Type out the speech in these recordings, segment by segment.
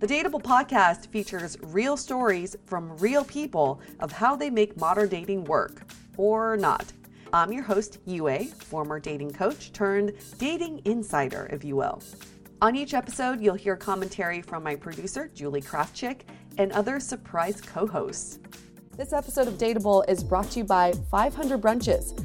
The Dateable podcast features real stories from real people of how they make modern dating work or not. I'm your host, Yue, former dating coach turned dating insider, if you will. On each episode, you'll hear commentary from my producer, Julie Krafchick, and other surprise co hosts. This episode of Dateable is brought to you by 500 Brunches.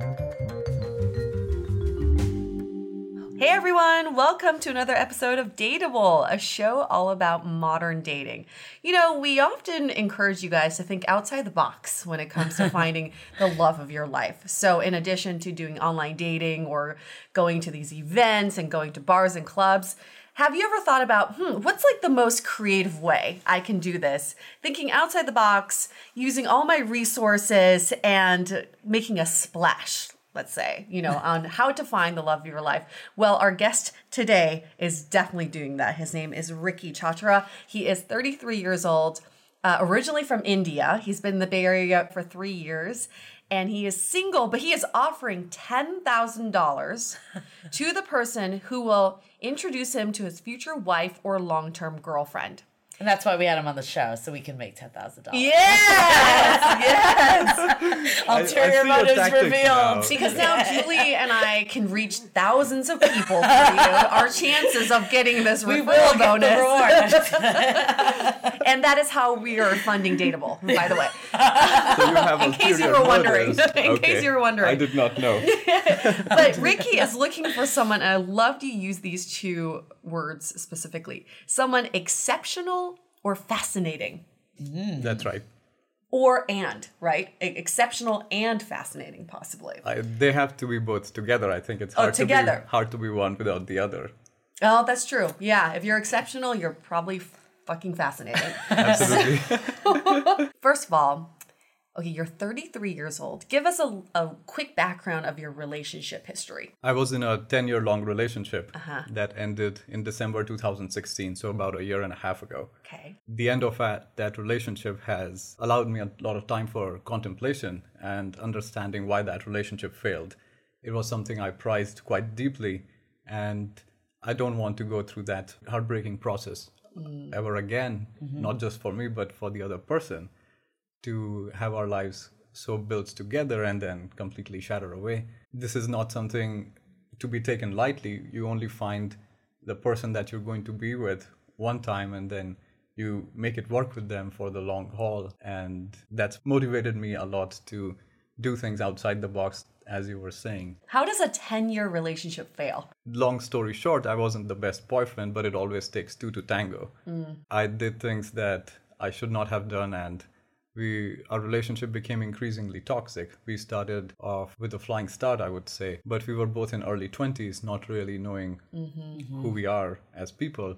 Hey everyone, welcome to another episode of Dateable, a show all about modern dating. You know, we often encourage you guys to think outside the box when it comes to finding the love of your life. So, in addition to doing online dating or going to these events and going to bars and clubs, have you ever thought about, hmm, what's like the most creative way I can do this? Thinking outside the box, using all my resources and making a splash let's say, you know, on how to find the love of your life. Well, our guest today is definitely doing that. His name is Ricky Chatra. He is 33 years old, uh, originally from India. He's been in the Bay Area for three years. And he is single, but he is offering $10,000 to the person who will introduce him to his future wife or long term girlfriend. And that's why we had him on the show, so we can make ten thousand dollars. Yes, yes. Ulterior motives revealed. Because now Julie and I can reach thousands of people for you. Our chances of getting this we referral bonus. and that is how we are funding Dateable, by the way. So you have in case you were wondering. in case you were wondering. I did not know. but Ricky is looking for someone, and I love to use these two words specifically. Someone exceptional or fascinating. Mm. That's right. Or and, right? Exceptional and fascinating, possibly. I, they have to be both together. I think it's oh, hard, oh, together. To be, hard to be one without the other. Oh, that's true. Yeah. If you're exceptional, you're probably fucking fascinating. Absolutely. First of all, Okay, you're 33 years old. Give us a, a quick background of your relationship history. I was in a 10 year long relationship uh-huh. that ended in December 2016, so about a year and a half ago. Okay. The end of that, that relationship has allowed me a lot of time for contemplation and understanding why that relationship failed. It was something I prized quite deeply, and I don't want to go through that heartbreaking process mm. ever again, mm-hmm. not just for me, but for the other person to have our lives so built together and then completely shatter away. This is not something to be taken lightly. You only find the person that you're going to be with one time and then you make it work with them for the long haul. And that's motivated me a lot to do things outside the box, as you were saying. How does a 10 year relationship fail? Long story short, I wasn't the best boyfriend, but it always takes two to tango. Mm. I did things that I should not have done and we our relationship became increasingly toxic we started off with a flying start i would say but we were both in early 20s not really knowing mm-hmm. who we are as people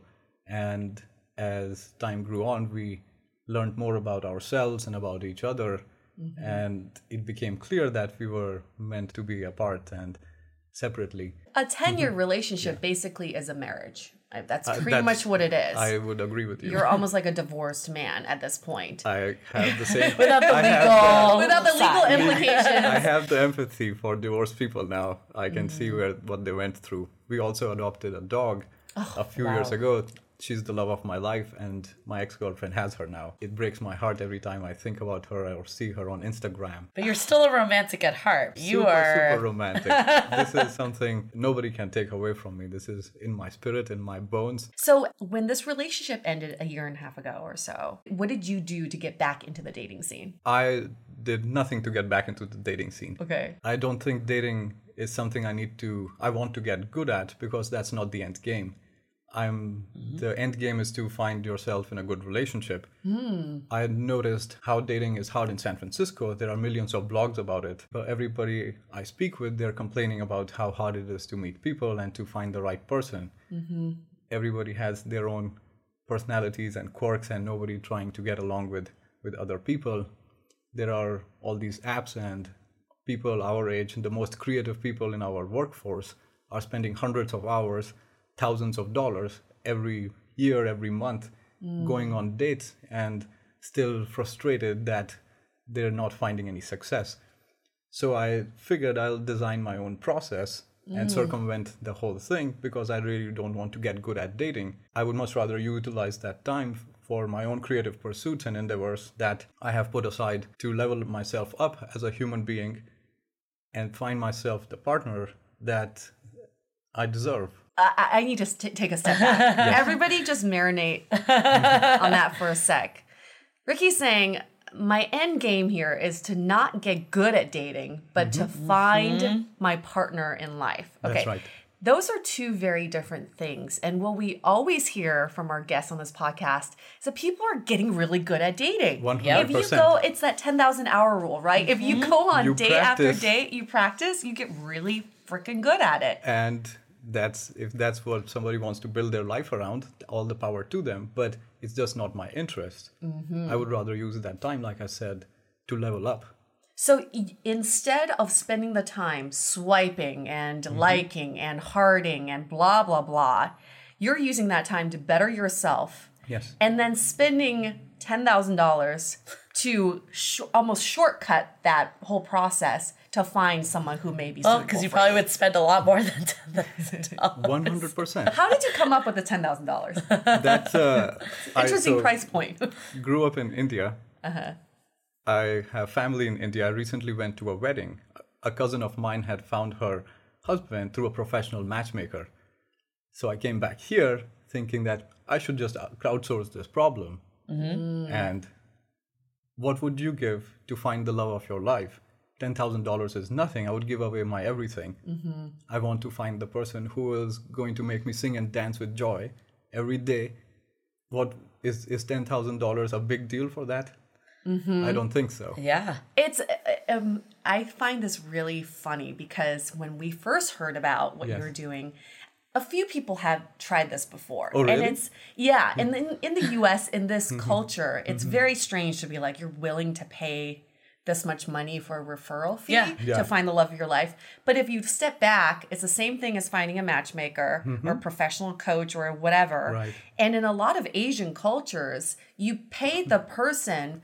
and as time grew on we learned more about ourselves and about each other mm-hmm. and it became clear that we were meant to be apart and separately a 10 year mm-hmm. relationship yeah. basically is a marriage that's pretty uh, that's, much what it is. I would agree with you. You're almost like a divorced man at this point. I have the same without the legal the, without the legal implications. I have the empathy for divorced people now. I can mm. see where what they went through. We also adopted a dog oh, a few wow. years ago she's the love of my life and my ex-girlfriend has her now. It breaks my heart every time i think about her or see her on instagram. But you're still a romantic at heart. You super, are super romantic. This is something nobody can take away from me. This is in my spirit in my bones. So when this relationship ended a year and a half ago or so what did you do to get back into the dating scene? I did nothing to get back into the dating scene. Okay. I don't think dating is something i need to i want to get good at because that's not the end game I'm mm-hmm. the end game is to find yourself in a good relationship. Mm. I noticed how dating is hard in San Francisco. There are millions of blogs about it. But everybody I speak with, they're complaining about how hard it is to meet people and to find the right person. Mm-hmm. Everybody has their own personalities and quirks, and nobody trying to get along with with other people. There are all these apps and people our age, and the most creative people in our workforce, are spending hundreds of hours thousands of dollars every year, every month, mm. going on dates and still frustrated that they're not finding any success. So I figured I'll design my own process mm. and circumvent the whole thing because I really don't want to get good at dating. I would much rather utilize that time for my own creative pursuits and endeavors that I have put aside to level myself up as a human being and find myself the partner that I deserve. I, I need to t- take a step back. yes. Everybody just marinate on that for a sec. Ricky's saying, my end game here is to not get good at dating, but mm-hmm. to find mm-hmm. my partner in life. Okay. That's right. Those are two very different things. And what we always hear from our guests on this podcast is that people are getting really good at dating. 100%. If you go, it's that 10,000 hour rule, right? Mm-hmm. If you mm-hmm. go on you day practice. after day, you practice, you get really freaking good at it. And that's if that's what somebody wants to build their life around all the power to them but it's just not my interest mm-hmm. i would rather use that time like i said to level up so instead of spending the time swiping and mm-hmm. liking and hearting and blah blah blah you're using that time to better yourself yes and then spending $10,000 to sh- almost shortcut that whole process to find someone who may be well, because you probably you. would spend a lot more than ten thousand dollars. One hundred percent. How did you come up with the ten thousand dollars? That's uh, interesting I, so price point. grew up in India. Uh-huh. I have family in India. I recently went to a wedding. A cousin of mine had found her husband through a professional matchmaker. So I came back here thinking that I should just crowdsource this problem. Mm-hmm. And what would you give to find the love of your life? $10,000 is nothing. I would give away my everything. Mm-hmm. I want to find the person who is going to make me sing and dance with joy every day. What is is $10,000 a big deal for that? Mm-hmm. I don't think so. Yeah. It's uh, um, I find this really funny because when we first heard about what yes. you were doing, a few people have tried this before. Oh, really? And it's yeah, and in, in the US in this mm-hmm. culture, it's mm-hmm. very strange to be like you're willing to pay this much money for a referral fee Yeah. Yeah. to find the love of your life. But if you step back, it's the same thing as finding a matchmaker or a professional coach or whatever. Right. And in a lot of Asian cultures, you pay the person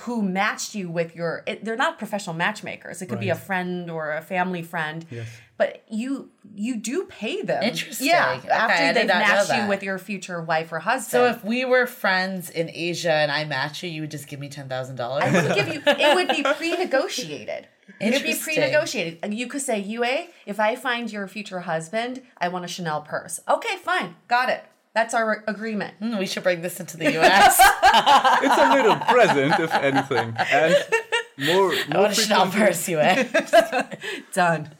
who matched you with your it, they're not professional matchmakers it could be a friend or a family friend Yes. but you you do pay them Interesting. yeah Okay, after they've not know matched you with your future wife or husband So if we were friends in Asia and I match you, you would just give me ten thousand dollars. I would give you. It would be pre-negotiated. It would be pre-negotiated. You could say, "Yue, if I find your future husband, I want a Chanel purse." Okay, fine, got it. That's our agreement. Hmm, we should bring this into the U.S. It's a little present, if anything, and more I more want a Chanel frequently, purse, you Done.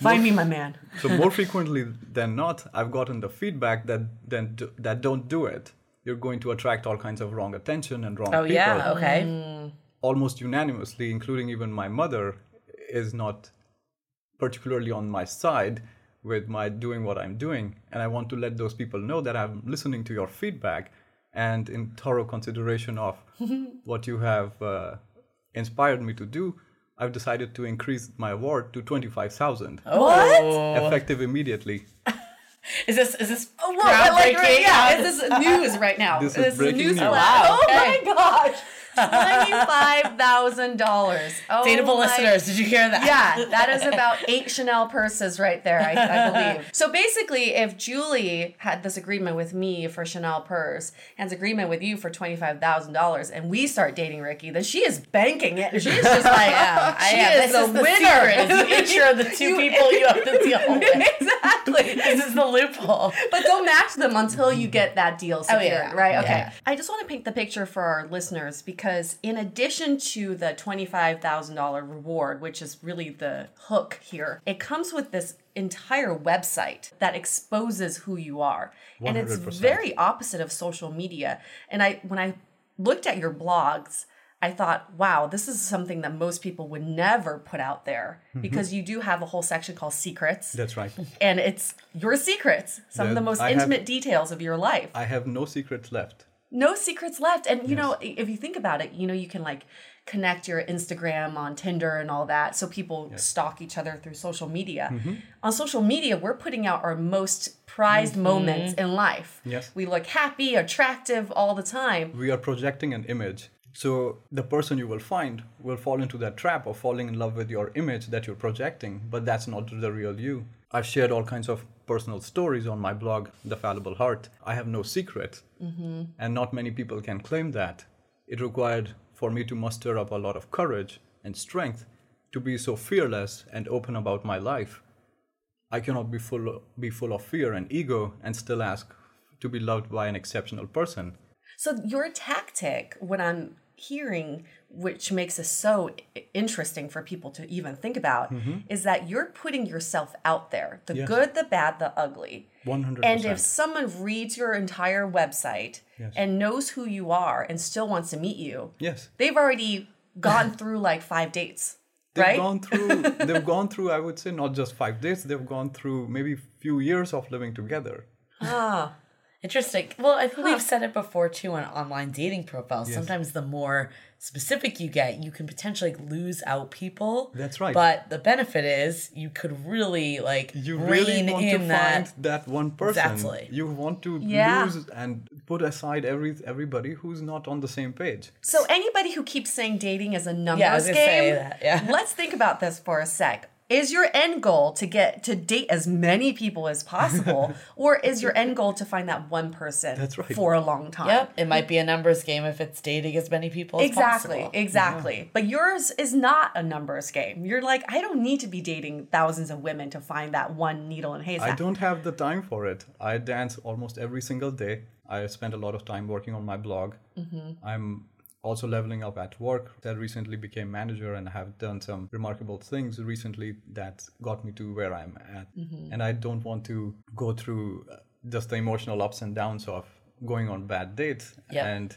Find me my man. so more frequently than not, I've gotten the feedback that then do, that don't do it. You're going to attract all kinds of wrong attention and wrong Oh people. Oh yeah, okay. almost unanimously, including even my mother, is not particularly on my side with my doing what I'm doing. And I want to let those people know that I'm listening to your feedback and in thorough consideration of what you have uh, inspired me to do. I've decided to increase my award to 25,000 What? effective immediately. Is this is this Oh, whoa, I like, groundbreaking? yeah, this news right now. This is this breaking news news. flash. Wow, Oh my gosh. Twenty-five thousand dollars. Oh Dateable listeners, did you hear that? Yeah, that is about eight Chanel purses right there, I, I believe. So basically, if Julie had this agreement with me for Chanel purse and this agreement with you for $25,000 and we start dating Ricky, then she is banking it. She's just like, Yeah, I she am. is This the is the winner. secret. is You intro the two You- people you have to deal with. exactly. This is the loophole. But don't match them until you get that deal secured, Oh, yeah. right? Okay. Yeah. I just want to paint the picture for our listeners because, in addition to the $25,000 reward, which is really the hook here, it comes with this entire website that exposes who you are. And it's very opposite of social media. And I when I looked at your blogs, I thought, wow, this is something that most people would never put out there Mm-hmm. because you do have a whole section called secrets That's right. and it's your secrets, some of the most I have- intimate details of your life. I have no secrets left. No secrets left. And you know, if you think about it, you know, you can like connect your Instagram on Tinder and all that so people stalk each other through social media. Mm-hmm. On social media, we're putting out our most prized moments in life. Yes. We look happy, attractive all the time. we are projecting an image. So the person you will find will fall into that trap of falling in love with your image that you're projecting, but that's not the real you. I've shared all kinds of personal stories on my blog, The Fallible Heart. I have no secret, mm-hmm. and not many people can claim that. It required for me to muster up a lot of courage and strength to be so fearless and open about my life. I cannot be full be full of fear and ego and still ask to be loved by an exceptional person. So your tactic, what I'm hearing, which makes this so interesting for people to even think about, is that you're putting yourself out there, the Mm-hmm. Yes. good, the bad, the ugly. 100%. And if someone reads your entire website Yes. and knows who you are and still wants to meet you, Yes. they've already gone through like five dates, They've right? gone through they've gone through I would say not just 5 dates they've gone through maybe few years of living together. ah, Interesting. Well, I think we've said it before too on online dating profiles. Sometimes the more specific you get, you can potentially lose out people. That's right. But the benefit is you could really like You rein really want in to that. find that one person. Exactly. You want to Yeah. lose and put aside every everybody who's not on the same page. So anybody who keeps saying dating is a numbers Yeah, I was game, say that, yeah. let's think about this for a sec. Is your end goal to get to date as many people as possible, or is your end goal to find that one person That's right. for a long time? Yep, it might be a numbers game if it's dating as many people as Exactly, possible. exactly. But yours is not a numbers game. You're like, I don't need to be dating thousands of women to find that one needle in a I haystack. I don't have the time for it. I dance almost every single day. I spend a lot of time working on my blog. Mm-hmm. I'm also leveling up at work. I recently became manager and have done some remarkable things recently that got me to where I'm at. And I don't want to go through uh, just the emotional ups and downs of going on bad dates and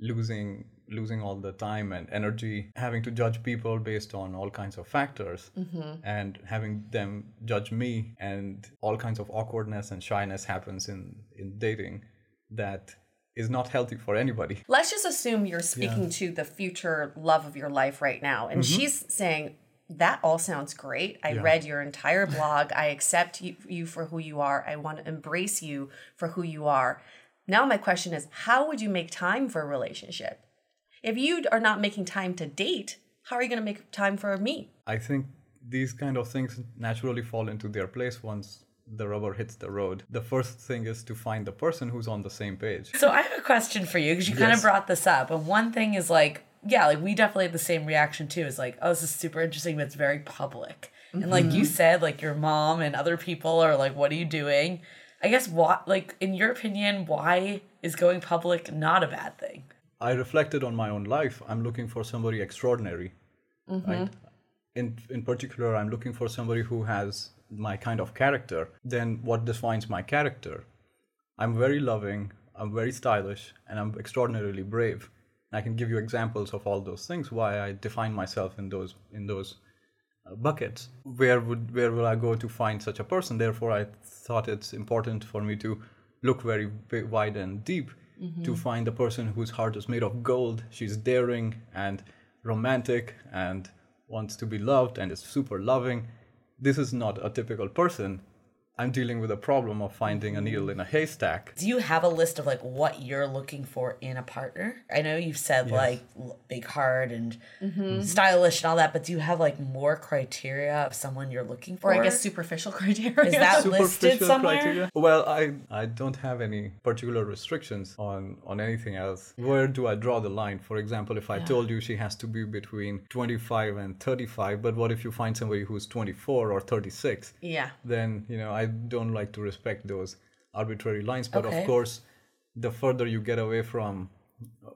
losing losing all the time and energy having to judge people based on all kinds of factors and having them judge me and all kinds of awkwardness and shyness happens in in dating that is not healthy for anybody. Let's just assume you're speaking to the future love of your life right now. And mm-hmm. she's saying, that all sounds great. I read your entire blog. I accept you, you for who you are. I want to embrace you for who you are. Now, my question is how would you make time for a relationship? If you are not making time to date, how are you going to make time for me? I think these kind of things naturally fall into their place once the rubber hits the road. The first thing is to find the person who's on the same page. So I have a question for you because you kind of brought this up. And one thing is like, yeah, like we definitely have the same reaction too. Is like, oh, this is super interesting, but it's very public. And like you mm-hmm. said, like your mom and other people are like, what are you doing? I guess what, like, in your opinion, why is going public not a bad thing? I reflected on my own life. I'm looking for somebody extraordinary. Right? Mm-hmm. In in particular, I'm looking for somebody who has my kind of character. Then what defines my character? I'm very loving, I'm very stylish, and I'm extraordinarily brave. I can give you examples of all those things why I define myself in those in those uh, buckets. Where would where will I go to find such a person? Therefore, I thought it's important for me to look very wide and deep to find a person whose heart is made of gold. She's daring and romantic and wants to be loved and is super loving. This is not a typical person. I'm dealing with a problem of finding a needle in a haystack. Do you have a list of like what you're looking for in a partner? I know you've said like big heart and mm-hmm. stylish and all that, but do you have like more criteria of someone you're looking for? Or I guess superficial criteria. is that listed somewhere? criteria? Well, I I don't have any particular restrictions on on anything else. Where do I draw the line? For example, if I told you she has to be between 25 and 35, but what if you find somebody who's 24 or 36? yeah. Then, you know, I don't like to respect those arbitrary lines, but Okay. of course, the further you get away from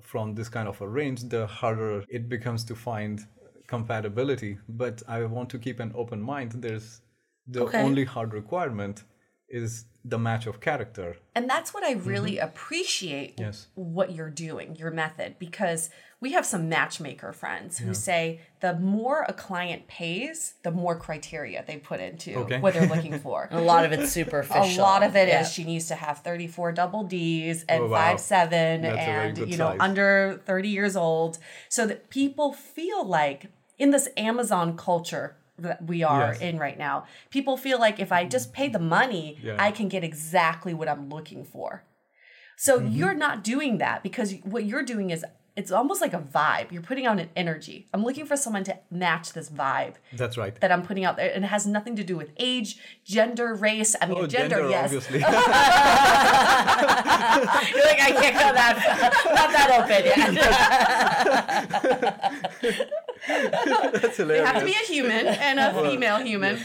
from this kind of a range, the harder it becomes to find compatibility. But I want to keep an open mind. There's the Okay. only hard requirement is the match of character. And that's what I mm-hmm. really appreciate Yes. what you're doing, your method, because we have some matchmaker friends who say the more a client pays, the more criteria they put into Okay. what they're looking for. A lot of it's superficial. A lot of it is Yeah. she needs to have 34 double D's oh, and Oh, wow. five seven That's and you know size. under 30 years old so that people feel like in this Amazon culture that we are Yes. in right now, people feel like if I just pay the money, Yeah. I can get exactly what I'm looking for. So Mm-hmm. you're not doing that because what you're doing is it's almost like a vibe. You're putting out an energy. I'm looking for someone to match this vibe That's right. that I'm putting out there, and it has nothing to do with age, gender, race. I mean, Oh, gender, gender, yes. obviously. You're like, I can't go that not that open yet. That's They have to be a human and a female human.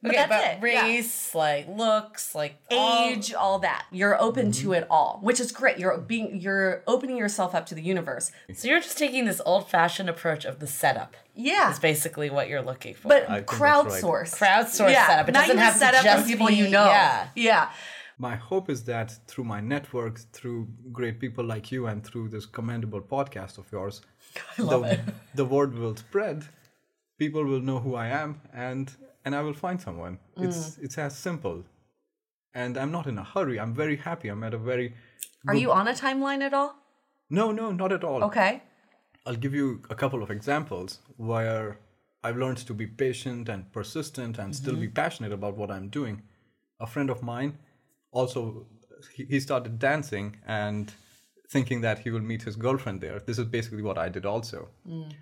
But okay, that's but it. yeah. race, like looks, like age, all that. You're open to mm-hmm. it all, which is great. You're being you're opening yourself up to the universe. So you're just taking this old-fashioned approach of the setup. Yeah. Is basically what you're looking for. But I think that's crowdsource. crowdsource yeah. setup. It Not doesn't have set to up just from people be, you know. Yeah. Yeah. My hope is that through my network, through great people like you, and through this commendable podcast of yours, the, the word will spread. People will know who I am, and and I will find someone. It's mm. it's as simple. And I'm not in a hurry. I'm very happy. I'm at a very Are you on a timeline at all? no, no, not at all. Okay. I'll give you a couple of examples where I've learned to be patient and persistent and still mm-hmm. be passionate about what I'm doing. A friend of mine also he, he started dancing and thinking that he will meet his girlfriend there. This is basically what I did also. Mm.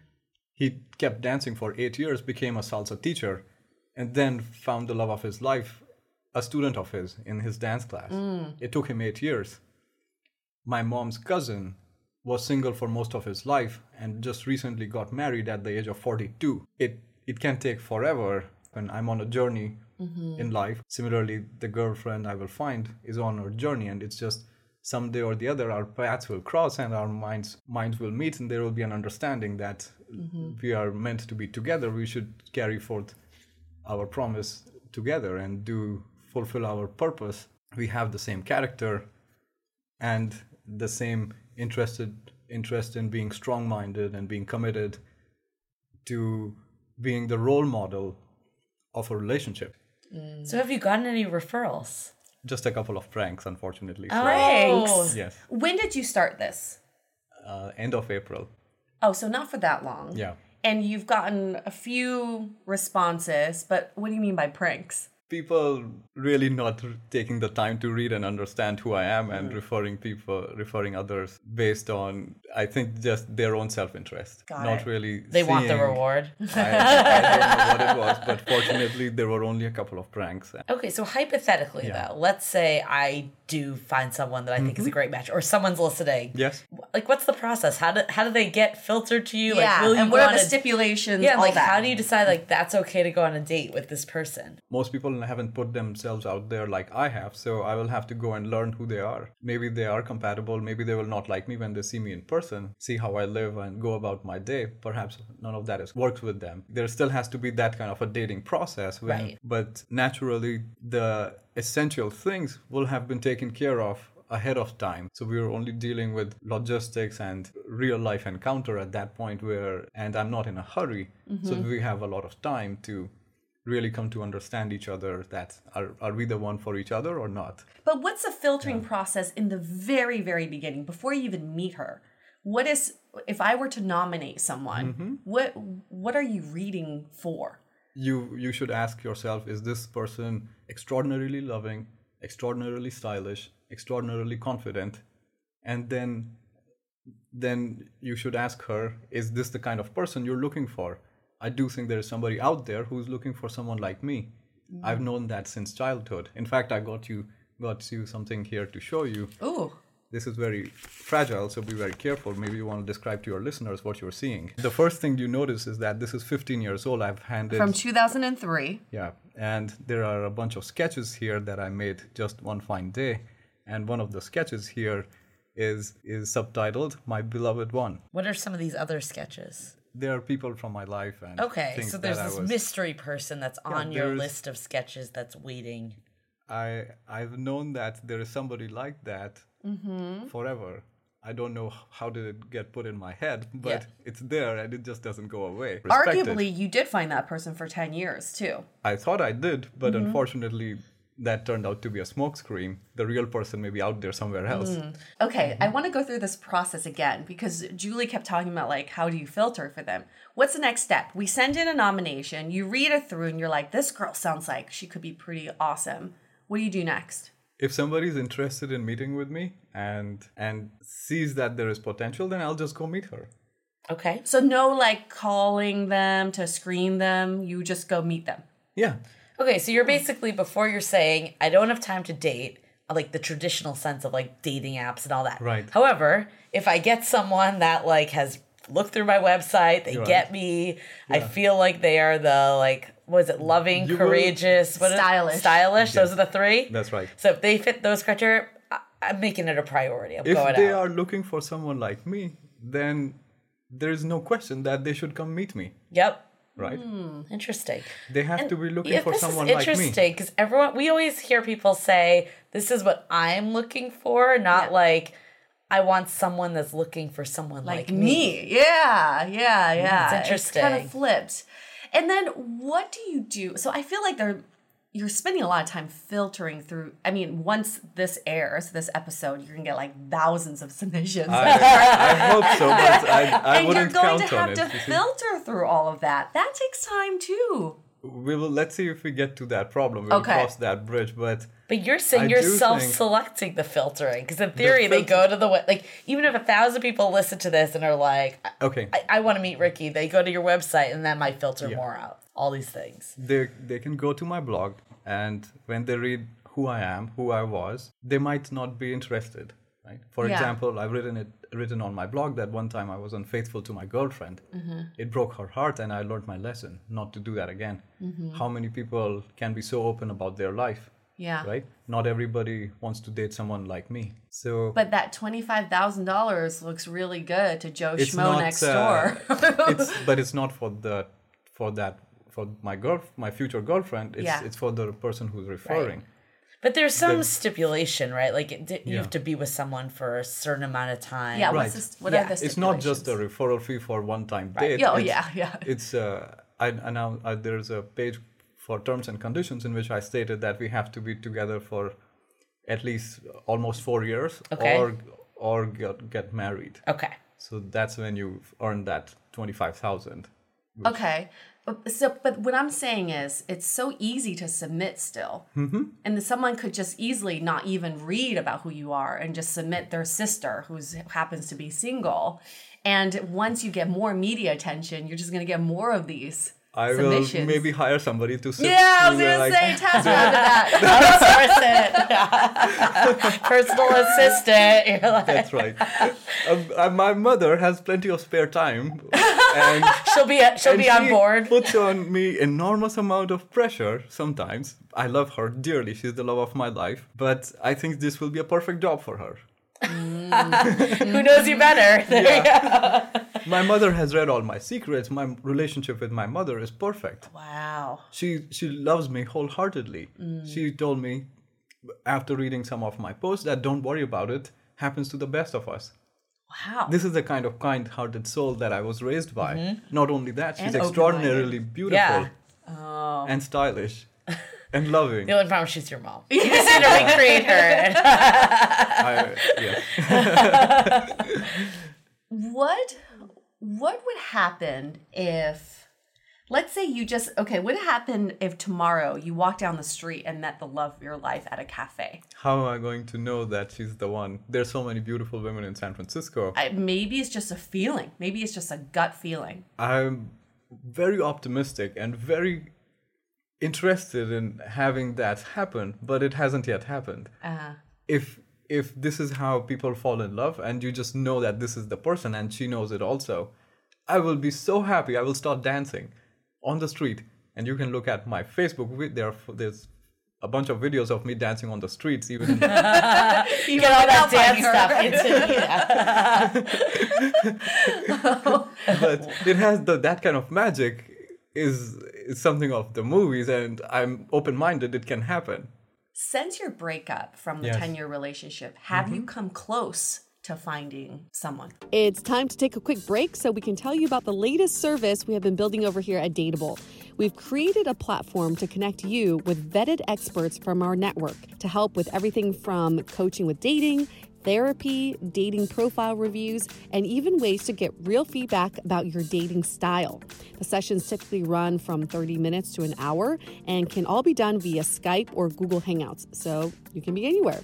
He kept dancing for 8 years, became a salsa teacher and then found the love of his life, a student of his in his dance class. Mm. It took him 8 years my mom's cousin was single for most of his life and just recently got married at the age of 42 it it can take forever and i'm on a journey mm-hmm. in life similarly the girlfriend i will find is on her journey and it's just someday or the other our paths will cross and our minds minds will meet and there will be an understanding that mm-hmm. we are meant to be together. We should carry forth our promise together and do fulfill our purpose. We have the same character and the same interested interest in being strong-minded and being committed to being the role model of a relationship. Mm. So have you gotten any referrals? Just a couple of pranks, unfortunately. So, Pranks. yes, When did you start this? uh, end of April. Oh, so not for that long. Yeah. And you've gotten a few responses, but what do you mean by pranks? People really not r- taking the time to read and understand who I am and referring people referring others based on I think just their own self-interest not it. really They want the reward. I, I don't know what it was but fortunately there were only a couple of pranks Okay, so hypothetically Yeah. though, let's say I do find someone that I think is a mm-hmm. great match, or someone's listening. yes Like, what's the process? How do how do they get filtered to you? yeah. Like, will you and go what are the a- stipulations? Yeah, like that. how do you decide like that's okay to go on a date with this person? most people haven't put themselves out there like I have, so I will have to go and learn who they are. Maybe they are compatible, maybe they will not like me when they see me in person, see how I live and go about my day. Perhaps none of that is works with them. There still has to be that kind of a dating process, when, Right. but naturally the essential things will have been taken care of ahead of time. So we were only dealing with logistics and real life encounter at that point where and I'm not in a hurry. So we have a lot of time to really come to understand each other that are, are we the one for each other or not But what's the filtering process in the very, very beginning before you even meet her? What is if I were to nominate someone? Mm-hmm. What what are you reading for? You you should ask yourself is this person extraordinarily loving extraordinarily stylish extraordinarily confident? And then then you should ask her is this the kind of person you're looking for? I do think there is somebody out there who's looking for someone like me. Mm. I've known that since childhood. In fact i got you got you something here to show you. Ooh. This is very fragile, so be very careful. Maybe you want to describe to your listeners what you're seeing. The first thing you notice is that this is 15 years old. I've handed From 2003. yeah, and there are a bunch of sketches here that I made just one fine day, and one of the sketches here is is subtitled "My Beloved One." What are some of these other sketches? There are people from my life and Okay, so there's this was- mystery person that's on your list of sketches that's waiting. I I've known that there is somebody like that Mm-hmm. forever. I don't know how did it get put in my head, but Yeah. it's there and it just doesn't go away. Respect it. Arguably, you did find that person for 10 years too. I thought I did, but Mm-hmm. unfortunately, that turned out to be a smokescreen. The real person may be out there somewhere else. Mm. Okay, I want to go through this process again because Julie kept talking about like how do you filter for them? What's the next step? We send in a nomination, you read it through and you're like this girl sounds like she could be pretty awesome. What do you do next? If somebody's interested in meeting with me and and sees that there is potential, then I'll just go meet her. Okay. So no like calling them to screen them, you just go meet them. Yeah. Okay, so you're basically before you're saying I don't have time to date, uh, like the traditional sense of like dating apps and all that. Right. However, if I get someone that like has looked through my website, they Right. get me, I feel like they are the like was it loving, You courageous, what is- Stylish. stylish. Those are the three. That's right. So if they fit those criteria, I- I'm making it a priority. I'm If going they out. are looking for someone like me, then there is no question that they should come meet me, Yep. right? Hmm, interesting. They have to be looking Yeah, for this someone is like me. interesting because everyone we always hear people say this is what I'm looking for, not Yeah. like I want someone that's looking for someone like, Like me. Yeah, yeah, yeah. It's It's kind interesting. of flipped. And then what do you do? So I feel like they're you're spending a lot of time filtering through. I mean, once this airs, this episode, you're gonna get like thousands of submissions. I, I hope so, but I, I and you're wouldn't going count to on have it. to you see. filter through all of that. That takes time too. We will let's see if we get to that problem. We'll Okay. cross that bridge, but But you're saying I you're self-selecting the filtering because in theory they go to the like even if a thousand people listen to this and are like I, okay. I want to meet Ricky, they go to your website and that might filter Yeah. more out. All these things. they they can go to my blog and when they read who I am, who I was, they might not be interested. Right. For Yeah. example, I've written it written on my blog that one time I was unfaithful to my girlfriend. Mm-hmm. It broke her heart, and I learned my lesson not to do that again. Mm-hmm. How many people can be so open about their life? Yeah. Right. Not everybody wants to date someone like me. So But that twenty five thousand dollars looks really good to Joe Schmo not next uh, door. it's but it's not for the for that for my girl my future girlfriend it's Yeah. it's for the person who's referring But there's some The- stipulation, right? Like it, you Yeah. have to be with someone for a certain amount of time. yeah. Right. What's this? What Yeah. are the it's not just a referral fee for one time date oh, it's, yeah, yeah. it's uh i, I now uh, there's a page for terms and conditions in which i stated that we have to be together for at least almost four years, Okay. or or get, get married. Okay. So that's when you earn that twenty five thousand. Okay. But- So, but what I'm saying is, it's so easy to submit still, mm-hmm. and someone could just easily not even read about who you are and just submit their sister, who happens to be single. And once you get more media attention, you're just gonna get more of these I will submissions. maybe hire somebody to sit Yeah, I was gonna like- say task of that. Outsource it. Personal assistant. You're like, That's right. um, uh, my mother has plenty of spare time, and she'll be she'll be on she board. puts on me enormous amount of pressure sometimes. I love her dearly. She's the love of my life. But I think this will be a perfect job for her. Mm. Who knows you better? You. My mother has read all my secrets. My relationship with my mother is perfect. Wow. She she loves me wholeheartedly. Mm. She told me after reading some of my posts that don't worry about it. Happens to the best of us. Wow. This is the kind of kind-hearted soul that I was raised by. Mm-hmm. Not only that, she's And extraordinarily beautiful Yeah. Oh. and stylish and loving. The only problem is she's your mom. You just need to recreate her. I, uh, yeah. what what would happen if let's say you just okay what would happen if tomorrow you walk down the street and met the love of your life at a cafe How am I going to know that she's the one? There's so many beautiful women in San Francisco. I, maybe it's just a feeling maybe it's just a gut feeling I'm very optimistic and very interested in having that happen, but it hasn't yet happened. uh, If if this is how people fall in love and you just know that this is the person and she knows it also, I will be so happy. I will start dancing on the street and you can look at my Facebook there are- there's a bunch of videos of me dancing on the streets even Get all that dance stuff into yeah. but it has the that kind of magic is is something of the movies and i'm open-minded it can happen since your breakup from the Yes. 10 year relationship have you mm-hmm. come close to finding someone It's time to take a quick break so we can tell you about the latest service we have been building over here at Dateable. We've created a platform to connect you with vetted experts from our network to help with everything from coaching with dating, therapy, dating profile reviews, and even ways to get real feedback about your dating style. The sessions typically run from 30 minutes to an hour and can all be done via Skype or Google Hangouts, so you can be anywhere.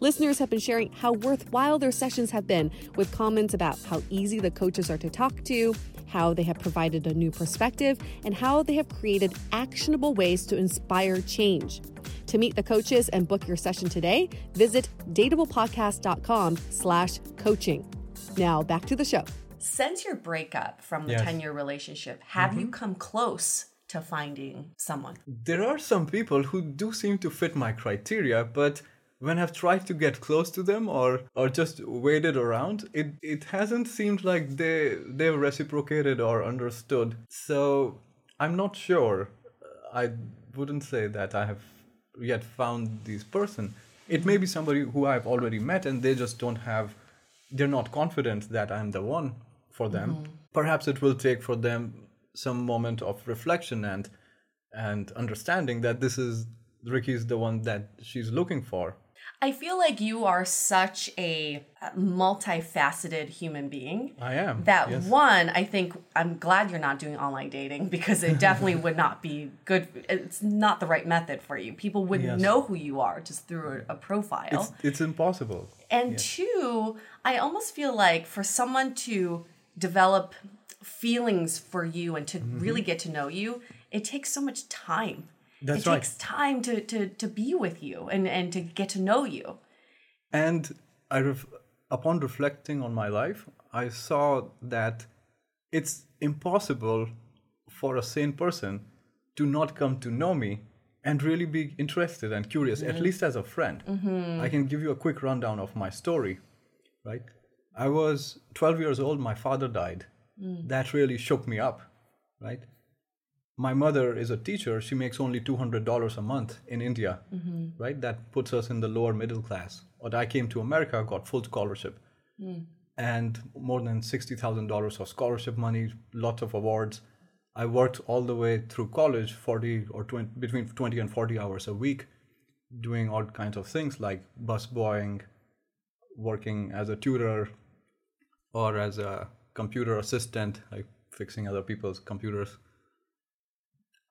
Listeners have been sharing how worthwhile their sessions have been with comments about how easy the coaches are to talk to, how they have provided a new perspective, and how they have created actionable ways to inspire change. To meet the coaches and book your session today, visit dateablepodcast.com slash coaching. Now back to the show. since your breakup from the Yes. 10 year relationship have you mm-hmm. come close to finding someone there are some people who do seem to fit my criteria but when i've tried to get close to them or or just waited around it it hasn't seemed like they they've reciprocated or understood. So i'm not sure. I wouldn't say that i have yet found this person. It may be somebody who i've already met and they just don't have they're not confident that i'm the one for them. Mm-hmm. Perhaps it will take for them some moment of reflection and and understanding that this is Ricky's the one that she's looking for. I feel like you are such a multifaceted human being. I am. That yes. one, I think I'm glad you're not doing online dating because it definitely would not be good. It's not the right method for you. People wouldn't Yes. know who you are just through a, a profile. It's it's impossible. And two, I almost feel like for someone to develop feelings for you and to Mm-hmm. really get to know you, it takes so much time. That's it right. takes time to, to, to be with you and, and to get to know you. And I ref- upon reflecting on my life, I saw that it's impossible for a sane person to not come to know me and really be interested and curious, at least as a friend. Mm-hmm. I can give you a quick rundown of my story, right? I was 12 years old, my father died. Mm. That really shook me up, right? My mother is a teacher. She makes only $200 a month in India, mm-hmm. right? That puts us in the lower middle class. But I came to America, got full scholarship, mm. and more than $60,000 of scholarship money, lots of awards. I worked all the way through college, 40 or 20, between 20 and 40 hours a week. doing all kinds of things like busboying, working as a tutor, or as a computer assistant, like fixing other people's computers.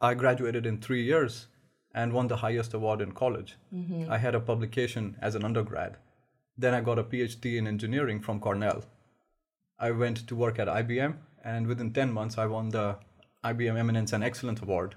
I graduated in three years and won the highest award in college. Mm-hmm. I had a publication as an undergrad. Then I got a PhD in engineering from Cornell. I went to work at IBM, and within 10 months, I won the IBM Eminence and Excellence Award.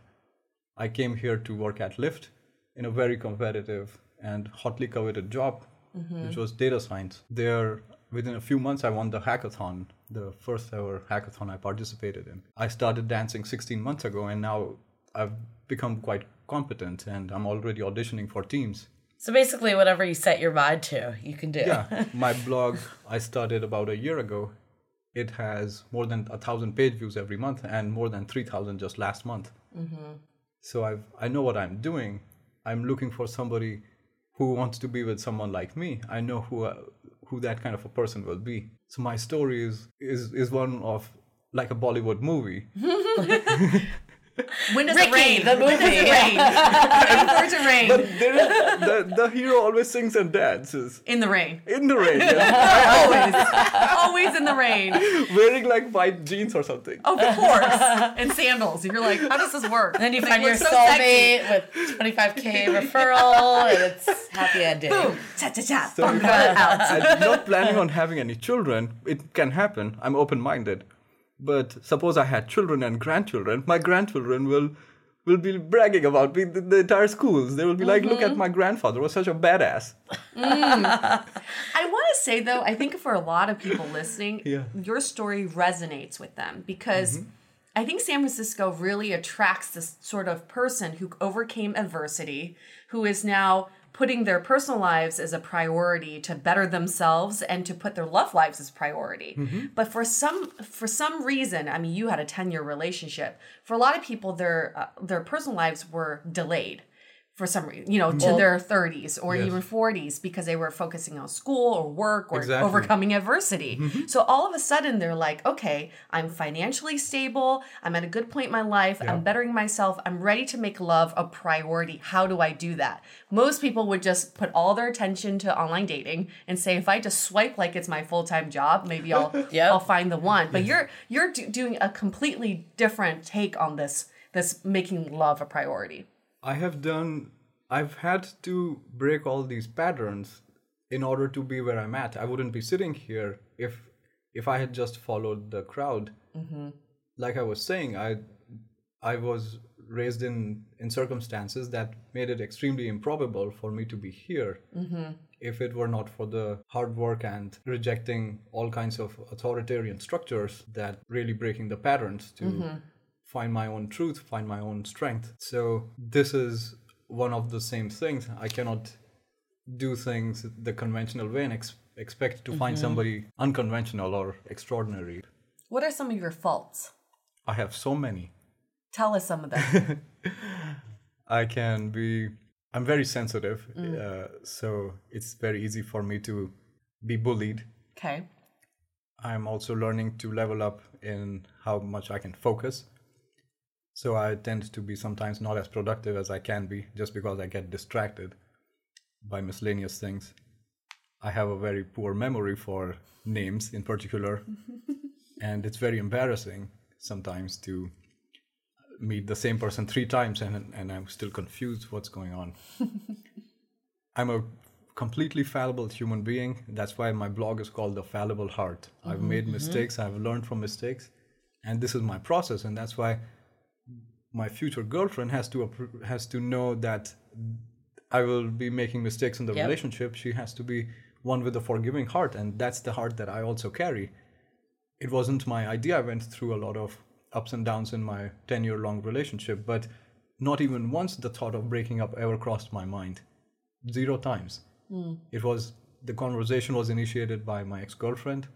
I came here to work at Lyft in a very competitive and hotly coveted job, mm-hmm. which was data science. There, within a few months, I won the hackathon, the first ever hackathon I participated in. I started dancing 16 months ago, and now I've become quite competent, and I'm already auditioning for teams. So basically, whatever you set your mind to, you can do. Yeah, my blog I started about a year ago. It has more than a thousand page views every month, and more than three thousand just last month. So I've I know what I'm doing. I'm looking for somebody who wants to be with someone like me. I know who uh, who that kind of a person will be. So my story is is is one of like a Bollywood movie. When does Ricky, it rain? the When does it rain? Waiting for it to rain. But there is, the the hero always sings and dances in the rain. in the rain, yeah. Always. Always in the rain. wearing like white jeans or something. Of course. And sandals. You're like, how does this work? And then you They find your look so sexy. soulmate with 25k referral, and it's happy ending. Boom. Cha cha cha. So if I'm not planning on having any children. It can happen. I'm open-minded. But suppose I had children and grandchildren, my grandchildren will will be bragging about me the, the entire schools. They will be like, "Look at mm-hmm. my grandfather was such a badass." Mm. I want to say though, I think for a lot of people listening, Yeah. your story resonates with them because mm-hmm. I think San Francisco really attracts this sort of person who overcame adversity, who is now putting their personal lives as a priority to better themselves and to put their love lives as priority. But for some for some reason, I mean, you had a 10-year relationship. For a lot of people their uh, their personal lives were delayed for some reason, you know, to their 30s or Yes. even 40s because they were focusing on school or work or Exactly. overcoming adversity. Mm-hmm. So all of a sudden they're like, okay, I'm financially stable. I'm at a good point in my life. I'm bettering myself. I'm ready to make love a priority. How do I do that? Most people would just put all their attention to online dating and say, if I just swipe like it's my full-time job, maybe I'll Yep. I'll find the one. But you're you're do- doing a completely different take on this this making love a priority. I have done. I've had to break all these patterns in order to be where I'm at. I wouldn't be sitting here if if I had just followed the crowd. Mm-hmm. Like I was saying, I I was raised in in circumstances that made it extremely improbable for me to be here. Mm-hmm. If it were not for the hard work and rejecting all kinds of authoritarian structures that really breaking the patterns to mm-hmm. Find my own truth, find my own strength. So this is one of the same things. I cannot do things the conventional way and ex- expect to find somebody unconventional or extraordinary. What are some of your faults? I have so many. Tell us some of them. I can be. I'm very sensitive, uh, so it's very easy for me to be bullied. okay. I'm also learning to level up in how much I can focus. So I tend to be sometimes not as productive as I can be just because I get distracted by miscellaneous things. I have a very poor memory for names in particular, and it's very embarrassing sometimes to meet the same person three times and and I'm still confused what's going on. I'm a completely fallible human being. That's why my blog is called The Fallible Heart. I've made mm-hmm. mistakes, I've learned from mistakes, and this is my process. And that's why my future girlfriend has to has to know that I will be making mistakes in the Yep. relationship. She has to be one with a forgiving heart, and that's the heart that I also carry. It wasn't my idea. I went through a lot of ups and downs in my 10 year long relationship, but not even once the thought of breaking up ever crossed my mind. Zero times. Hmm. It was the conversation was initiated by my ex girlfriend.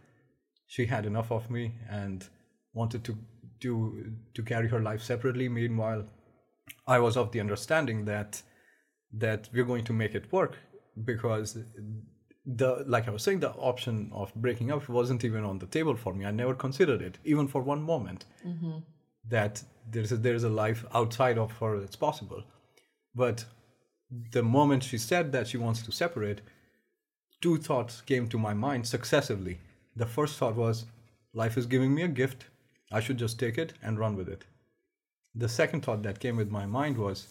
She had enough of me and wanted to do to carry her life separately. Meanwhile, I was of the understanding that that we're going to make it work because the like I was saying, the option of breaking up wasn't even on the table for me. I never considered it, even for one moment, mm-hmm. that there's a, there's a life outside of her that's possible. But the moment she said that she wants to separate, two thoughts came to my mind successively. The first thought was, life is giving me a gift. I should just take it and run with it. The second thought that came with my mind was,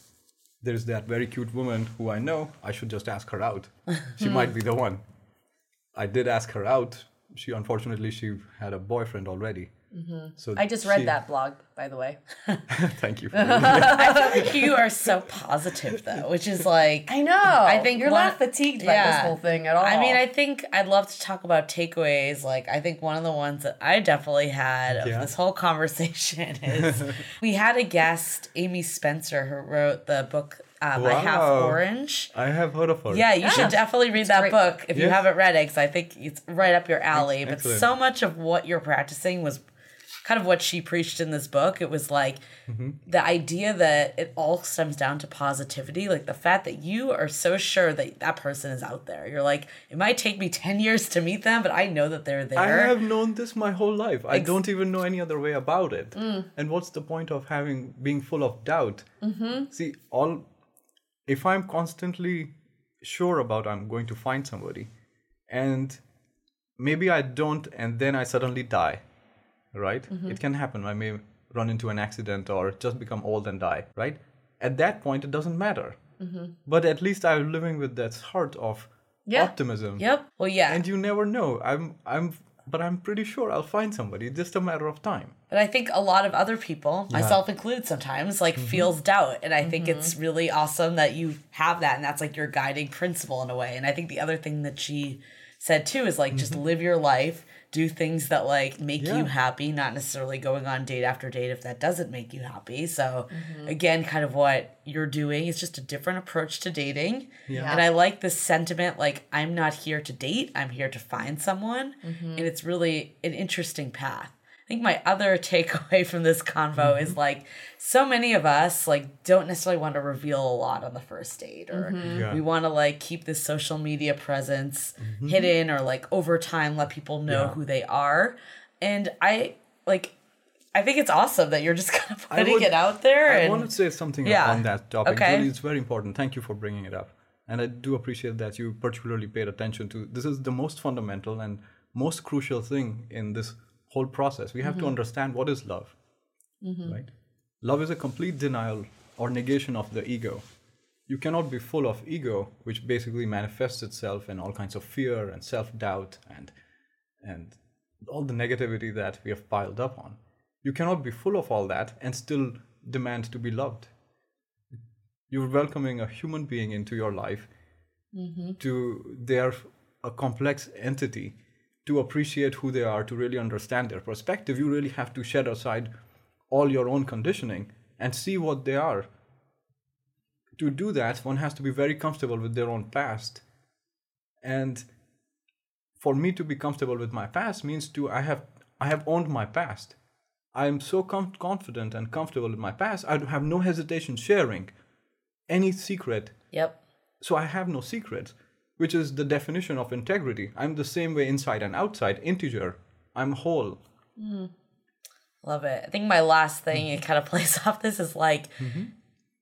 there's that very cute woman who I know. I should just ask her out. She might be the hmm. one. I did ask her out. She unfortunately she had a boyfriend already. So I just read she- that blog, by the way. Thank you. For reading it. you are so positive though, which is like I know. I think you're one- not fatigued by this whole thing at all. I mean, I think I'd love to talk about takeaways. Like, I think one of the ones that I definitely had of Yeah. this whole conversation is we had a guest, Amy Spencer, who wrote the book uh, My Half Wow. Orange. I have heard of her. Yeah, you Yeah. should definitely read that great. book if you haven't read it, because I think it's right up your alley. But Excellent. so much of what you're practicing was kind of what she preached in this book. It was like Mm-hmm. the idea that it all stems down to positivity, like the fact that you are so sure that that person is out there. You're like, it might take me 10 years to meet them, but I know that they're there. I have known this my whole life. I don't even know any other way about it. And what's the point of having being full of doubt? Mm-hmm. See, all if I'm constantly sure about I'm going to find somebody, and maybe I don't, and then I suddenly die, right? Mm-hmm. It can happen. I may run into an accident or just become old and die, right? At that point, it doesn't matter. Mm-hmm. But at least I'm living with that heart of Yeah. optimism Yep. Well, yeah. and you never know i'm i'm but i'm pretty sure i'll find somebody it's just a matter of time But I think a lot of other people, myself included sometimes, like mm-hmm. feels doubt. And I think it's really awesome that you have that and that's like your guiding principle in a way. And I think the other thing that she said too is like just live your life, do things that like make you happy, not necessarily going on date after date if that doesn't make you happy. So mm-hmm. again, kind of what you're doing is just a different approach to dating. Yeah. And I like this sentiment like I'm not here to date, I'm here to find someone. Mm-hmm. And it's really an interesting path. I think my other takeaway from this convo is mm-hmm. like so many of us like don't necessarily want to reveal a lot on the first date or mm-hmm. Yeah. we want to like keep this social media presence mm-hmm. hidden or like over time let people know Yeah. who they are. And I like I think it's awesome that you're just kind of putting would- it out there i and want to say something Yeah. on that topic Okay. Julie, it's very important thank you for bringing it up and i do appreciate that you particularly paid attention to this is the most fundamental and most crucial thing in this whole process. We have Mm-hmm. to understand what is love right? Love is a complete denial or negation of the ego. You cannot be full of ego which basically manifests itself in all kinds of fear and self-doubt and and all the negativity that we have piled up on. You cannot be full of all that and still demand to be loved. You're welcoming a human being into your life to they're a complex entity to appreciate who they are to really understand their perspective you really have to shed aside all your own conditioning and see what they are. To do that one has to be very comfortable with their own past. And for me to be comfortable with my past means to i have i have owned my past. I am so com- confident and comfortable with my past i have no hesitation sharing any secret. Yep. so i have no secrets which is the definition of integrity i'm the same way inside and outside integer i'm whole hmm. Love it. I think my last thing it kind of plays off this is like mm-hmm.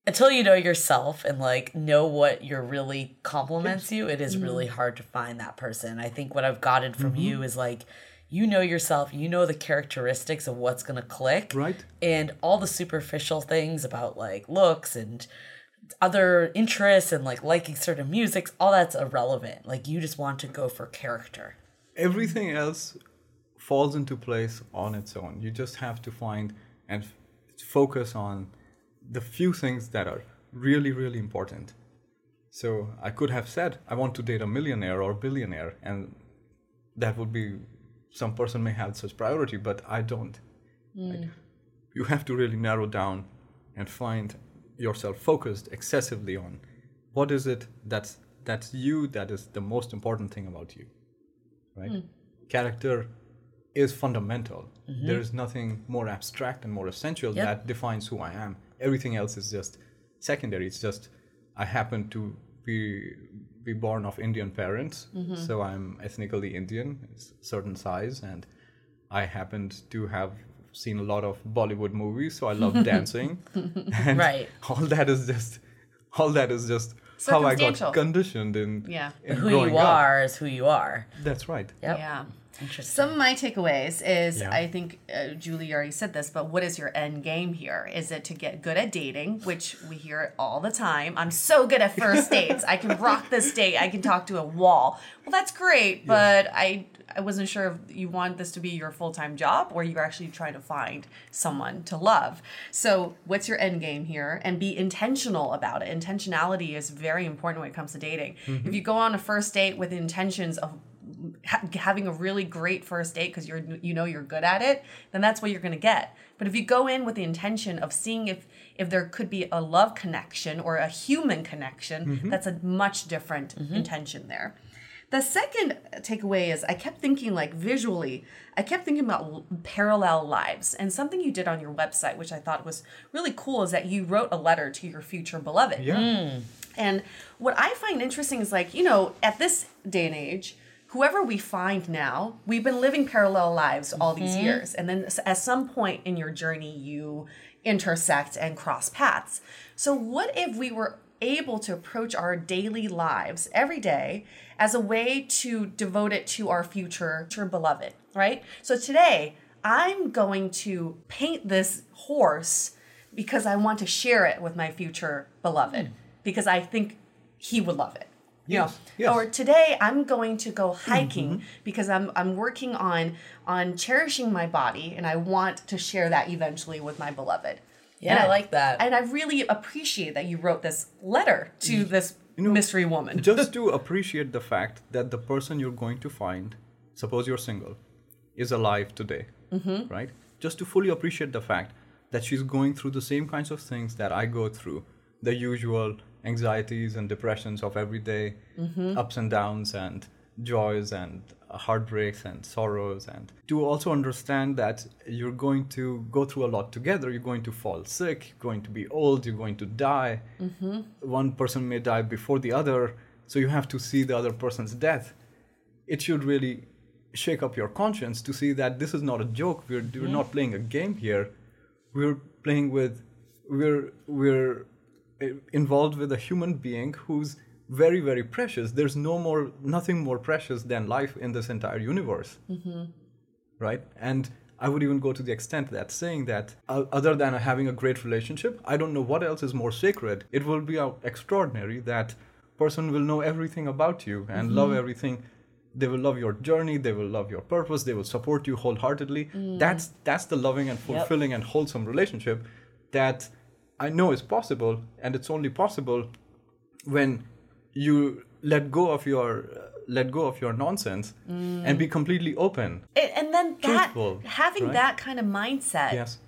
until you know yourself and like know what your really compliments you, it is really mm-hmm. hard to find that person. I think what I've gotten from mm-hmm. you is like you know yourself, you know the characteristics of what's gonna click. Right. And all the superficial things about like looks and other interests and like liking certain musics, all that's irrelevant. Like you just want to go for character. everything else falls into place on its own. You just have to find and f- focus on the few things that are really, really important. So I could have said, I want to date a millionaire or billionaire, and that would be some person may have such priority, but I don't. Hmm. Like, you have to really narrow down and find yourself focused excessively on what is it that's that's you that is the most important thing about you right? Hmm. Character is fundamental. Mm-hmm. There is nothing more abstract and more essential Yep. that defines who i am. Everything else is just secondary. It's just i happen to be be born of indian parents mm-hmm. so i'm ethnically indian it's certain size and i happened to have seen a lot of bollywood movies so i love dancing and Right. all that is just all that is just how I got conditioned in, Yeah. in Who growing you up. are is who you are. That's right. Yep. Yeah. Interesting. Some of my takeaways is Yeah. I think uh, Julie already said this, but what is your end game here? Is it to get good at dating, which we hear it all the time? I'm so good at first dates. I can rock this date. I can talk to a wall. Well, that's great, but I I wasn't sure if you want this to be your full time job or you're actually trying to find someone to love. So, what's your end game here? And be intentional about it. Intentionality is very important when it comes to dating. If you go on a first date with intentions of ha- having a really great first date because you're you know you're good at it then that's what you're going to get but if you go in with the intention of seeing if if there could be a love connection or a human connection mm-hmm. that's a much different mm-hmm. intention there the second takeaway is I kept thinking like visually, I kept thinking about l- parallel lives. And something you did on your website, which I thought was really cool, is that you wrote a letter to your future beloved. Yeah. Mm. And what I find interesting is like, you know, at this day and age, whoever we find now, we've been living parallel lives all these mm-hmm. years. And then at some point in your journey, you intersect and cross paths. So, what if we were able to approach our daily lives every day as a way to devote it to our future, future beloved, right? So, today, I'm going to paint this horse because I want to share it with my future beloved mm. because I think he would love it. You know, Yes. Or today I'm going to go hiking because I'm I'm working on on cherishing my body and I want to share that eventually with my beloved. Yeah, And I like that. And I really appreciate that you wrote this letter to this mystery woman. Just to appreciate the fact that the person you're going to find, suppose you're single, is alive today, Mm-hmm. right? Just to fully appreciate the fact that she's going through the same kinds of things that I go through, the usual anxieties and depressions of every day, Mm-hmm. ups and downs and joys and heartbreaks and sorrows. And to also understand that you're going to go through a lot together. You're going to fall sick you're going to be old you're going to die. One person may die before the other so you have to see the other person's death. It should really shake up your conscience to see that this is not a joke. We're, we're not playing a game here. We're playing with we're we're involved with a human being who's very very precious. There's no more nothing more precious than life in this entire universe. Right? And i would even go to the extent that saying that uh, other than having a great relationship i don't know what else is more sacred. It will be uh, extraordinary that person will know everything about you and love everything. They will love your journey. They will love your purpose. They will support you wholeheartedly. That's that's the loving and fulfilling and wholesome relationship that i know is possible and it's only possible when you let go of your uh, let go of your nonsense and be completely open And, and then that Truthful, having right? that kind of mindset yes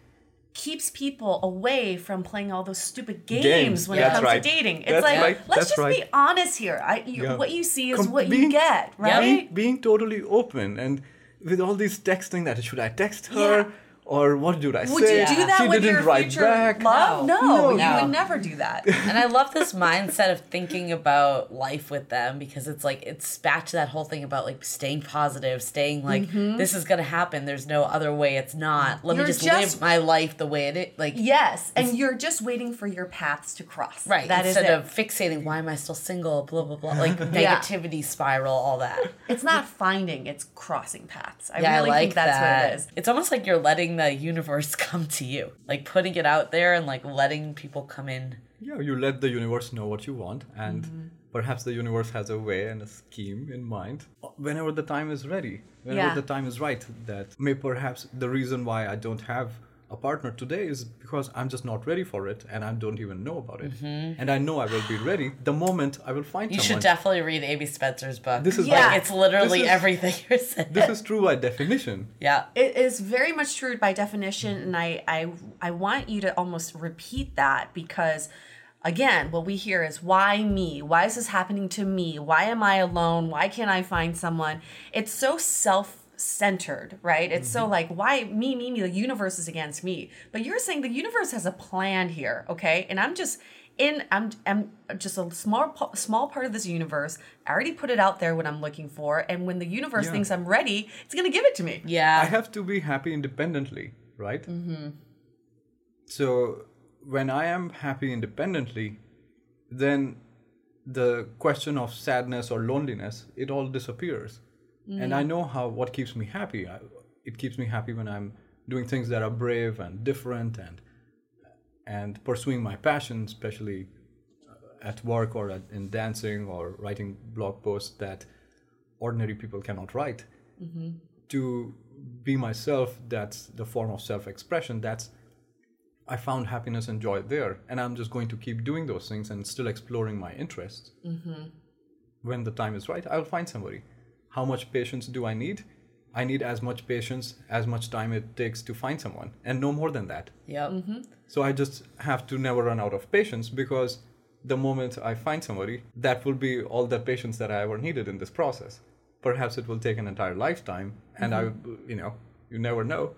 keeps people away from playing all those stupid games, Games, when it comes right. to dating. It's That's like right, let's that's just be honest here. I you, Yeah. what you see is Com- what being- you get, right? being, being totally open and with all these texting that should i text her. Or what should i Would say Would you do that she with didn't your write future back love? No, No. you No. would never do that. and I love this mindset of thinking about life with them because it's like it's back to that whole thing about like staying positive, staying like this is gonna happen. There's no other way. It's not. Let Mm-hmm. You're me just, just- live my life the way it is. Like yes, and you're just waiting for your paths to cross. right. That is instead it. of fixating why am I still single? Blah blah blah. Like negativity spiral, all that. it's not finding; it's crossing paths. I yeah, really I like think that's that. what it is. It's almost like you're letting the universe come to you, like putting it out there and like letting people come in. yeah you let the universe know what you want and Mm-hmm. perhaps the universe has a way and a scheme in mind whenever the time is ready whenever Yeah. the time is right that may perhaps the reason why i don't have a partner today is because i'm just not ready for it and i don't even know about it and i know i will be ready the moment i will find Mm-hmm. You someone should definitely read Amy Spencer's book. This is Yeah. like, it's literally This is- everything you're saying. this is true by definition yeah. It is very much true by definition, and I, I I want you to almost repeat that because again, what we hear is why me? Why is this happening to me? Why am I alone? Why can't I find someone? It's so self centered, right? It's so like why me, me, me, the universe is against me. But you're saying the universe has a plan here, okay? And I'm just in I'm I'm just a small small part of this universe. I already put it out there what I'm looking for, and when the universe Yeah. thinks I'm ready, it's gonna give it to me. Yeah. I have to be happy independently, right? Mm-hmm. So when I am happy independently, then the question of sadness or loneliness, it all disappears. And I mm. know how what keeps me happy. I, it keeps me happy when I'm doing things that are brave and different and and pursuing my passion, especially uh, at work or at, in dancing or writing blog posts that ordinary people cannot write. Mm-hmm. To be myself, that's the form of self-expression. That's I found happiness and joy there, and I'm just going to keep doing those things and still exploring my interests. Mm-hmm. When the time is right, I'll find somebody. How much patience do I need? I need as much patience, as much time it takes to find someone, and no more than that. Yep. Mm-hmm. So I just have to never run out of patience because the moment I find somebody, that will be all the patience that I ever needed in this process. Perhaps it will take an entire lifetime, and I, mm-hmm. you know, you never know.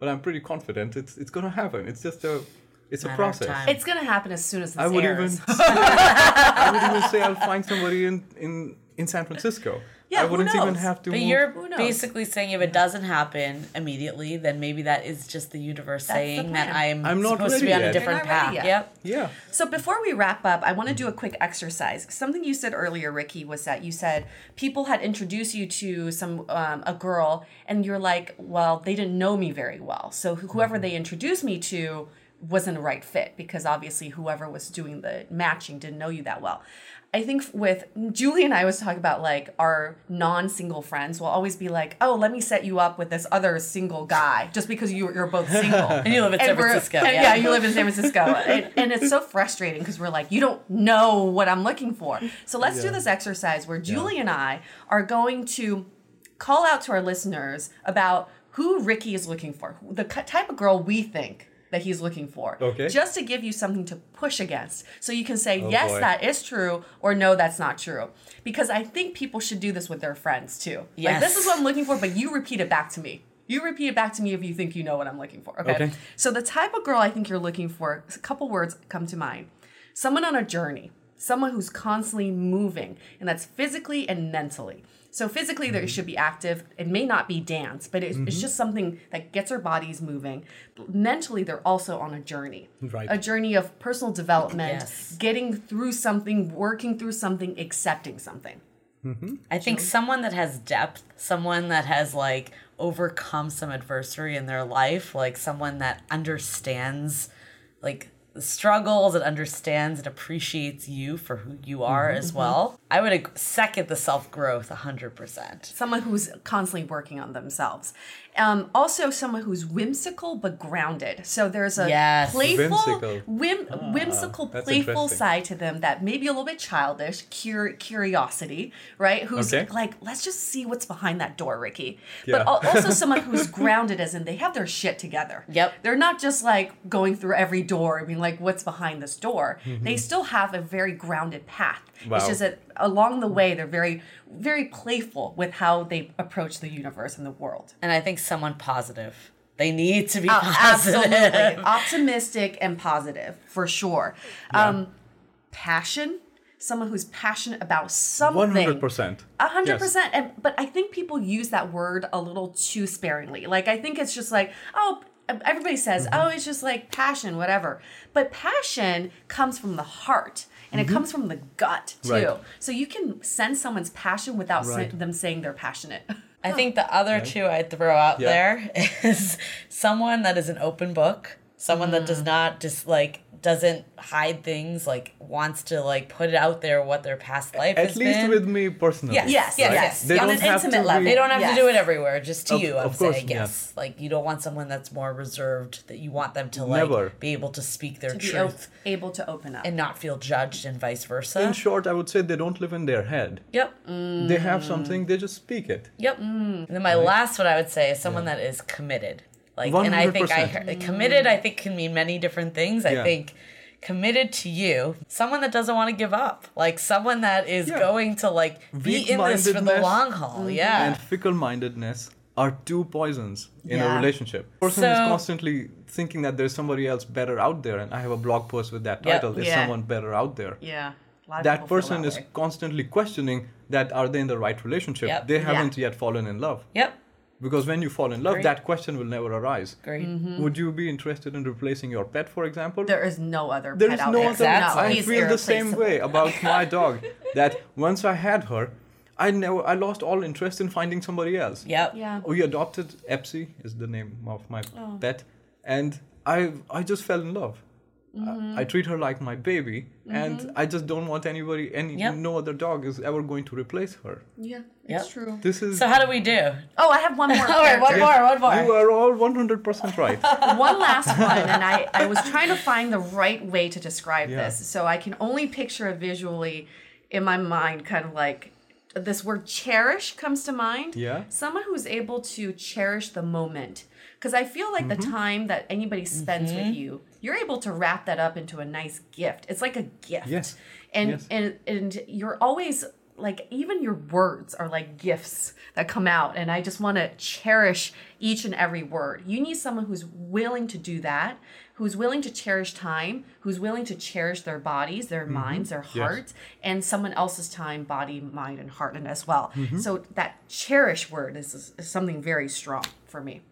But I'm pretty confident it's it's gonna happen. It's just a, it's a Matter of process. It's gonna happen as soon as this I would airs. even, I would even say I'll find somebody in in in San Francisco. Yeah, I wouldn't even knows? have to. But move. you're knows? basically saying if it doesn't happen immediately, then maybe that is just the universe That's the saying that. I'm, I'm not supposed to be ready on a different You're not ready path. yet. Yep. yeah. So before we wrap up, I want to do a quick exercise. Something you said earlier, Ricky, was that you said people had introduced you to some um, a girl, and you're like, well, they didn't know me very well. So wh- whoever they introduced me to wasn't a right fit because obviously whoever was doing the matching didn't know you that well. I think with Julie and I was talking about like our non-single friends will always be like, oh, let me set you up with this other single guy just because you, you're both single. And you live in San Francisco. yeah. yeah, you live in San Francisco. and, and it's so frustrating because we're like, you don't know what I'm looking for. So let's do this exercise where Julie and I are going to call out to our listeners about who Ricky is looking for, the type of girl we think that he's looking for. Okay. Just to give you something to push against. So you can say, oh, yes, boy. that is true, or no, that's not true. Because I think people should do this with their friends too. Like, this is what I'm looking for, but you repeat it back to me. You repeat it back to me if you think you know what I'm looking for. Okay. Okay. So the type of girl I think you're looking for, a couple words come to mind. Someone on a journey, someone who's constantly moving, and that's physically and mentally. So physically, Mm-hmm. they should be active. It may not be dance, but it's, it's mm-hmm. just something that gets our bodies moving. Mentally, they're also on a journey, Right. a journey of personal development, Yes. getting through something, working through something, accepting something. Mm-hmm. I think someone that has depth, someone that has like overcome some adversity in their life, like someone that understands like the struggles, and understands and appreciates you for who you are mm-hmm. as well. I would second the self growth 100%. someone who's constantly working on themselves. Um, also, someone who's whimsical but grounded. So there's a Yes. playful, Whimsical. whim, whimsical, playful side to them that may be a little bit childish, cur- curiosity, right? Who's Okay. like, let's just see what's behind that door, Ricky. Yeah. But al- also someone who's grounded, as in they have their shit together. Yep. They're not just like going through every door and being like, what's behind this door? They still have a very grounded path. It's Mm-hmm. Just that along the way, they're very, very playful with how they approach the universe and the world. And I think someone positive. They need to be Uh, positive. Absolutely. Optimistic and positive, for sure. Um, passion, someone who's passionate about something. One hundred percent. A hundred percent. And but I think people use that word a little too sparingly. Like I think it's just like, oh, everybody says, Mm-hmm. oh, it's just like passion, whatever. But passion comes from the heart. And it comes from the gut too. Mm-hmm. Right. So you can sense someone's passion without sa- Right. them saying they're passionate. I think the other two I'd throw out Yeah. there is someone that is an open book, someone that Mm. does not just like doesn't hide things, like wants to like put it out there what their past life is. At has least been. with me personally. Yes, yes, yes, yes. yes. They On don't an have to intimate be- level. They don't have Yes. to do it everywhere, just to Of- you. I'm of course, saying yeah. yes. Like you don't want someone that's more reserved. That you want them to like Never. be able to speak their to be truth able to open up. and not feel judged, and vice versa. In short, I would say they don't live in their head. yep. They have something, they just speak it. Yep. Mm. And then my last one I would say is someone that is committed. Like, and I think I heard, committed. I think can mean many different things. I Yeah. think committed to you, someone that doesn't want to give up, like someone that is Yeah. going to like be in this for the Weak-mindedness long haul. Yeah. And fickle mindedness are two poisons in Yeah. a relationship. person is constantly thinking that there's somebody else better out there, and I have a blog post with that Yep. title, Is Yeah. Someone Better Out There? yeah. A lot of That person that is way. constantly questioning that are they in the right relationship? Yep. They haven't yet fallen in love. Yep. Because when you fall in love, that question will never arise. Great. Mm-hmm. Would you be interested in replacing your pet, for example? There is no other There pet is out no there. other. Exactly. No, I feel the same way about my dog. That once I had her, I never, I lost all interest in finding somebody else. Yep. Yeah. We adopted Epsy is the name of my Oh. pet, and I I just fell in love. Mm-hmm. I, I treat her like my baby, and I just don't want anybody, any Yep. no other dog is ever going to replace her. Yeah, Yep. it's true. This is So how do we do? Oh, I have one more. All right, one more, one more. you are all one hundred percent right. one last one and I, I was trying to find the right way to describe Yeah. this so i can only picture it visually in my mind kind of like this word cherish comes to mind Yeah. someone who's able to cherish the moment because i feel like the Mm-hmm. time that anybody spends with you you're able to wrap that up into a nice gift it's like a gift Yes. and Yes. and and you're always like even your words are like gifts that come out and i just want to cherish each and every word you need someone who's willing to do that who's willing to cherish time who's willing to cherish their bodies their minds their Mm-hmm. Yes. hearts and someone else's time body mind and heart and as well Mm-hmm. so that cherish word is, is something very strong for me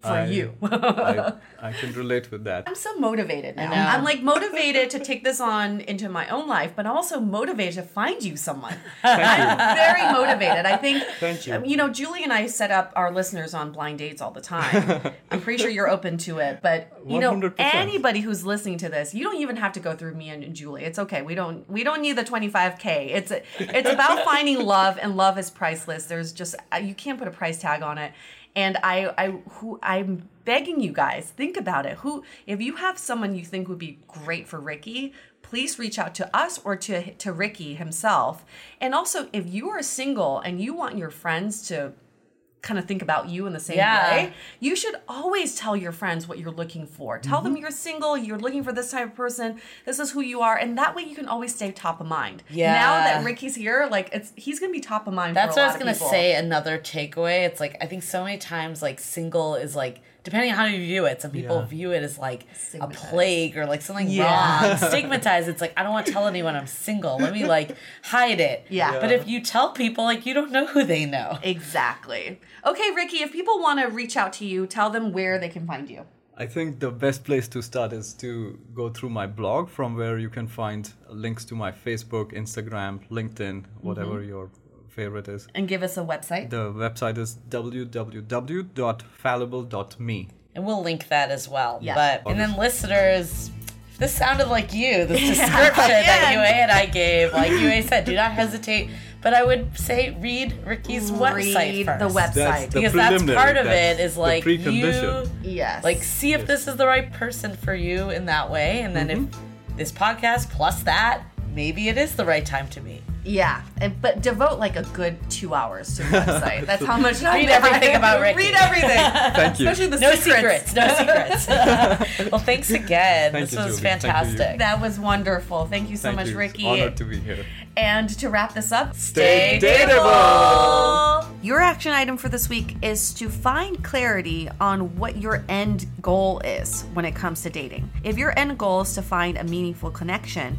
for I- you I, I can relate with that. I'm so motivated now. I'm like motivated to take this on into my own life, but also motivated to find you someone. I'm very motivated. I think, Thank you. you know, Julie and I set up our listeners on blind dates all the time. I'm pretty sure you're open to it, but you know, 100%. anybody who's listening to this, you don't even have to go through me and, and Julie. It's okay. We don't we don't need the 25k. It's it's about finding love, and love is priceless. There's just uh, you can't put a price tag on it. And I, I, who I'm begging you guys, think about it. Who, if you have someone you think would be great for Ricky, please reach out to us or to to Ricky himself. And also, if you are single and you want your friends to kind of think about you in the same Yeah. way, you should always tell your friends what you're looking for. Tell them mm-hmm. you're single, you're looking for this type of person, this is who you are, and that way you can always stay top of mind. Yeah. Now that Ricky's here, like it's he's gonna be top of mind. That's what I was gonna people. say. Another takeaway. It's like I think so many times like single is like depending on how you view it. Some people Yeah. view it as like a plague or like something Yeah. wrong, stigmatized. It's like I don't want to tell anyone I'm single. Let me like hide it. Yeah. But if you tell people, like you don't know who they know. Exactly. Okay, Ricky, if people want to reach out to you, tell them where they can find you. I think the best place to start is to go through my blog, from where you can find links to my Facebook, Instagram, LinkedIn, whatever mm-hmm. your favorite is. And give us a website. The website is www.fallible.me. And we'll link that as well. Yes. But and then listeners, this sounded like you, this description that Yeah. Yue and I gave, like Yue said, do not hesitate. But I would say read Ricky's website Read first. the website. That's the because that's part of that's it is like you yes. like see if this is the right person for you in that way and then Mm-hmm. if this podcast plus that maybe it is the right time to meet yeah, and, but devote like a good two hours to the website. That's how much time Read everything have. about Ricky. Read everything. Thank you. Especially the no secrets. secrets no secrets well thanks again Thank this you, was Julie. Thank you. fantastic That was wonderful. Thank you so Thank much, you. Ricky. Honored to be here. And to wrap this up, Stay dateable. Your action item for this week is to find clarity on what your end goal is when it comes to dating. If your end goal is to find a meaningful connection,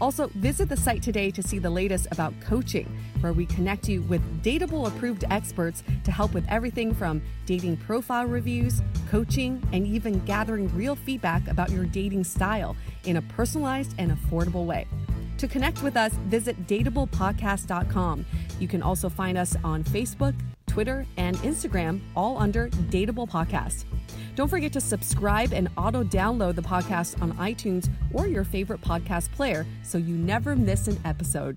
Also, visit the site today to see the latest about coaching, where we connect you with dateable approved experts to help with everything from dating profile reviews, coaching, and even gathering real feedback about your dating style in a personalized and affordable way. To connect with us, visit dateablepodcast.com. You can also find us on Facebook, Twitter, and Instagram, all under Dateable Podcast. Don't forget to subscribe and auto download the podcast on iTunes or your favorite podcast player so you never miss an episode.